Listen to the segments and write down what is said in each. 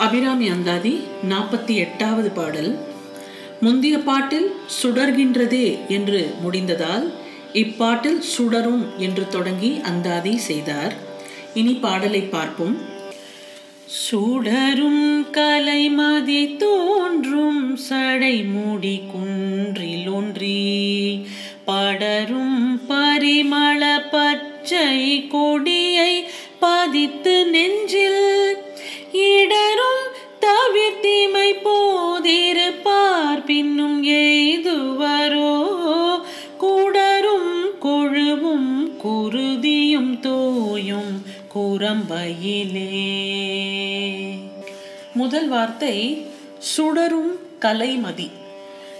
அபிராமி அந்தாதி நாற்பத்தி எட்டாவது பாடல். முந்திய பாட்டில் சுடர்கின்றதே என்று முடிந்ததால் இப்பாட்டில் சுடரும் என்று தொடங்கி அந்தாதி செய்தார். இனி பாடலை பார்ப்போம். சுடரும் கலைமதி தோன்றும் சடை மூடி குன்றில் ஒன்றி. படரும் பரிமள பச்சை கொடியை பதித்து நெஞ்சில் குரம்பையிலே முதல் வார்த்தை சுடரும் கலைமதி.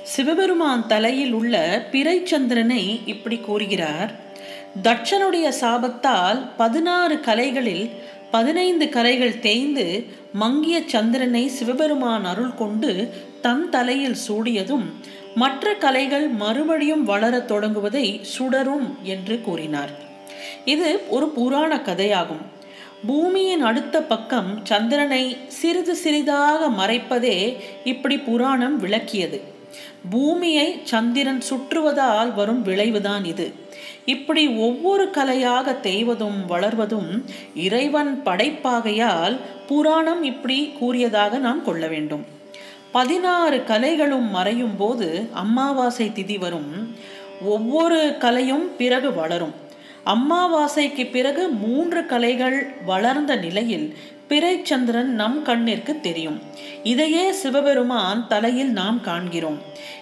சிவபெருமான் தலையில் உள்ள பிறைச்சந்திரனை இப்படி கூறுகிறார். தட்சனுடைய சாபத்தால் பதினாறு கலைகளில் பதினைந்து கலைகள் தேய்ந்து மங்கிய சந்திரனை சிவபெருமான் அருள் கொண்டு தன் தலையில் சூடியதும் மற்ற கலைகள் மறுபடியும் வளரத் தொடங்குவதை சுடரும் என்று கூறினார். இது ஒரு புராண கதையாகும். பூமியின் அடுத்த பக்கம் சந்திரனை சிறிது சிறிதாக மறைப்பதே இப்படி புராணம் விளக்கியது. பூமியை சந்திரன் சுற்றுவதால் வரும் விளைவுதான் இது. இப்படி ஒவ்வொரு கலையாக தெய்வதும் வளர்வதும் இறைவன் படைப்பாகையால் புராணம் இப்படி கூறியதாக நாம் கொள்ள வேண்டும். பதினாறு கலைகளும் மறையும் போது அமாவாசை திதி வரும். ஒவ்வொரு கலையும் பிறகு வளரும். அம்மாவாசைக்கு பிறகு மூன்று கலைகள் வளர்ந்த நிலையில் பிறைச்சந்திரன் நம் கண்ணிற்கு தெரியும். இதையே சிவபெருமான் தலையில் நாம் காண்கிறோம்.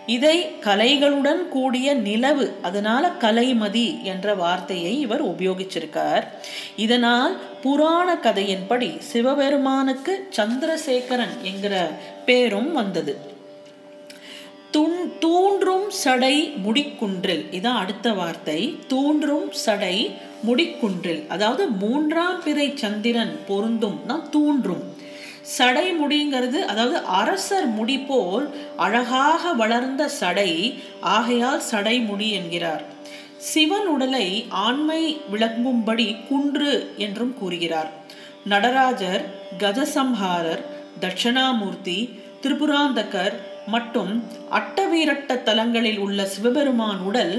இதை கலைகளுடன் கூடிய நிலவு அதனால கலைமதி என்ற வார்த்தையை இவர் உபயோகிச்சிருக்கார். இதனால் புராண கதையின்படி சிவபெருமானுக்கு சந்திரசேகரன் என்கிற பேரும் வந்தது. துண் தூன்று சடை முடிக்குன்றில். இதான் அடுத்த வார்த்தை. தூன்றும் சடை முடிக்குன்றில். அதாவது மூன்றாம் பிறை சந்திரன் பொருந்தும் தூன்றும் சடை முடிங்கிறது அதாவது அரசர் முடி போல் அழகாக வளர்ந்த சடை ஆகையால் சடை முடி என்கிறார். சிவன் உடலை ஆண்மை விளங்கும்படி குன்று என்றும் கூறுகிறார். நடராஜர் கஜசம்ஹாரர் தட்சணாமூர்த்தி திரிபுராந்தகர் மற்றும் அட்டவீரட்ட தலங்களில் உள்ள சிவபெருமான் உடல்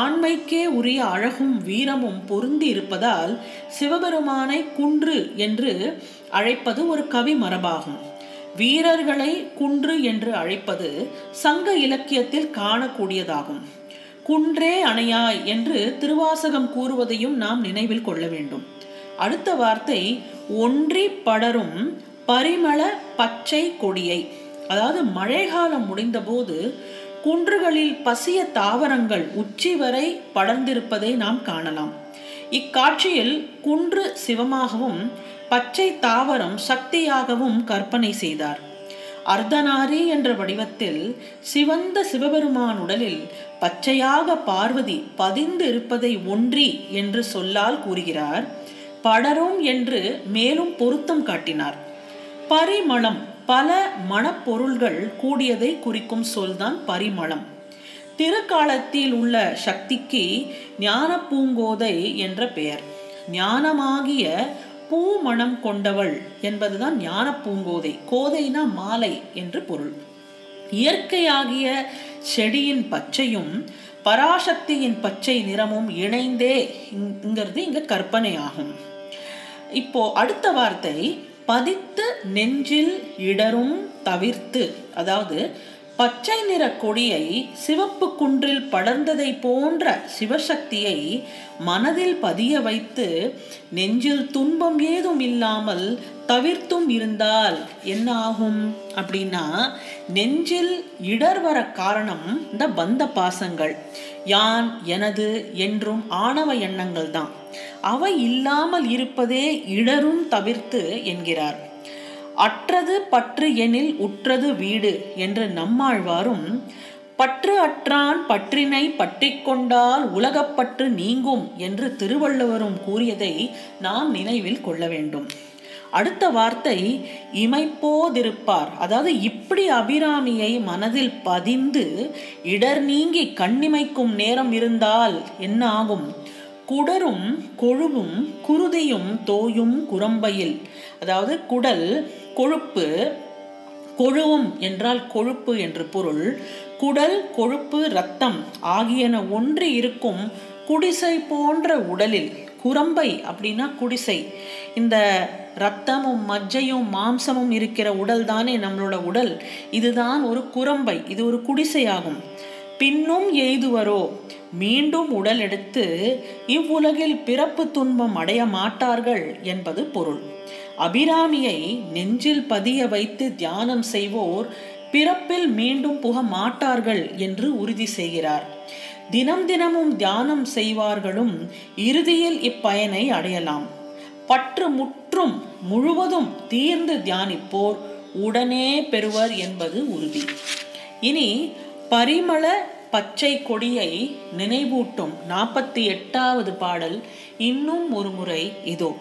ஆண்மைக்கே உரிய அழகும் வீரமும் பொருந்தி இருப்பதால் சிவபெருமானை குன்று என்று அழைப்பது ஒரு கவி மரபாகும். வீரர்களை குன்று என்று அழைப்பது சங்க இலக்கியத்தில் காணக்கூடியதாகும். குன்றே அணையாய் என்று திருவாசகம் கூறுவதையும் நாம் நினைவில் கொள்ள வேண்டும். அடுத்த வார்த்தை ஒன்றி படரும் பரிமள பச்சை கொடியை. அதாவது மழைக்காலம் முடிந்தபோது குன்றுகளில் பசிய தாவரங்கள் உச்சி வரை படர்ந்திருப்பதை நாம் காணலாம். இக்காட்சியில் குன்று சிவமாகவும் பச்சை தாவரம் சக்தியாகவும் கற்பனை செய்தார். அர்த்தநாரி என்ற வடிவத்தில் சிவந்த சிவபெருமான் உடலில் பச்சையாக பார்வதி பதிந்து இருப்பதை ஒன்றி என்று சொல்லால் கூறுகிறார். படரும் என்று மேலும் பொருத்தம் காட்டினார். பரிமளம் பல மணப்பொருள்கள் கூடியதை குறிக்கும் சொல்தான் பரிமளம். திருக்காலத்தில் உள்ள சக்திக்கு ஞான பூங்கோதை என்ற பெயர். ஞானமாகிய பூ மனம் கொண்டவள் என்பதுதான் ஞான பூங்கோதை கோதைனா மாலை என்று பொருள். இயற்கையாகிய செடியின் பச்சையும் பராசக்தியின் பச்சை நிறமும் இணைந்தே இங்கிறது இங்க கற்பனை ஆகும் இப்போ அடுத்த வார்த்தை பதித்து நெஞ்சில் இடரும் தவிர்த்து. அதாவது பச்சை நிற கொடியை சிவப்பு குன்றில் படர்ந்ததை போன்ற சிவசக்தியை மனதில் பதிய வைத்து நெஞ்சில் துன்பம் ஏதும் இல்லாமல் தவிர்த்தும் இருந்தால் என்ன ஆகும் அப்படின்னா நெஞ்சில் இடர் வர காரணம் இந்த பந்த பாசங்கள். யான் எனது என்றும் ஆணவ எண்ணங்கள் தான் அவை இல்லாமல் இருப்பதே இடரும் தவிர்த்து என்கிறார். அற்றது பற்று எனில் உற்றது வீடு என்று நம்மாழ்வாரும் பற்று அற்றான் பற்றினை பற்றி கொண்டால் உலகப்பற்று நீங்கும் என்று திருவள்ளுவரும் கூறியதை நாம் நினைவில் கொள்ள வேண்டும். அடுத்த வார்த்தை இமைப்போதிருப்பார். அதாவது இப்படி அபிராமியை மனதில் பதிந்து இடர் நீங்கி கண்ணிமைக்கும் நேரம் இருந்தால் என்ன ஆகும்? குடரும் கொழுவும் குருதியும் தோயும் குரம்பையில். அதாவது குடல் கொழுப்பு கொழுவும் என்றால் கொழுப்பு என்று பொருள். குடல் கொழுப்பு ரத்தம் ஆகியன ஒன்று இருக்கும் குடிசை போன்ற உடலில். குரம்பை அப்படின்னா குடிசை. இந்த ரத்தமும் மஜ்ஜையும் மாம்சமும் இருக்கிற உடல் தானே நம்மளோட உடல். இதுதான் ஒரு குரம்பை இது ஒரு குடிசையாகும். பின்னும் எய்துவரோ? மீண்டும் உடல் எடுத்து இவ்வுலகில் பிறப்பு துன்பம் அடைய மாட்டார்கள் என்பது பொருள். அபிராமியை நெஞ்சில் பதிய வைத்து தியானம் செய்வோர் பிறப்பில் மீண்டும் புக மாட்டார்கள் என்று உறுதி செய்கிறார். தினம் தினமும் தியானம் செய்வார்களும் இறுதியில் இப்பயனை அடையலாம். பற்று முற்றும் முழுவதும் தீர்ந்து தியானிப்போர் உடனே பெறுவர் என்பது உறுதி. இனி பரிமள பச்சை கொடியை நினைவூட்டும் நாற்பத்தி எட்டாவது பாடல் இன்னும் ஒரு முறை இதோ.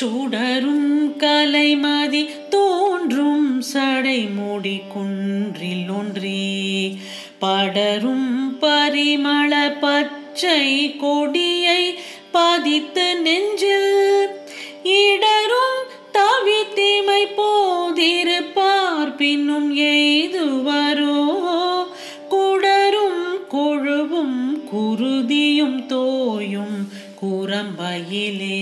சுடரும் கலைமதி தோன்றும் சடை மூடி குன்றில் ஒன்றி படரும் பரிமள பச்சை கொடியை பதித்து நெஞ்சில் குரம்பையிலே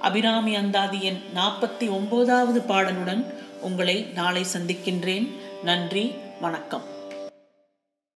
அபிராமி அந்தாதியின் நாற்பத்தி ஒன்பதாவது பாடலுடன் உங்களை நாளை சந்திக்கின்றேன். நன்றி வணக்கம்.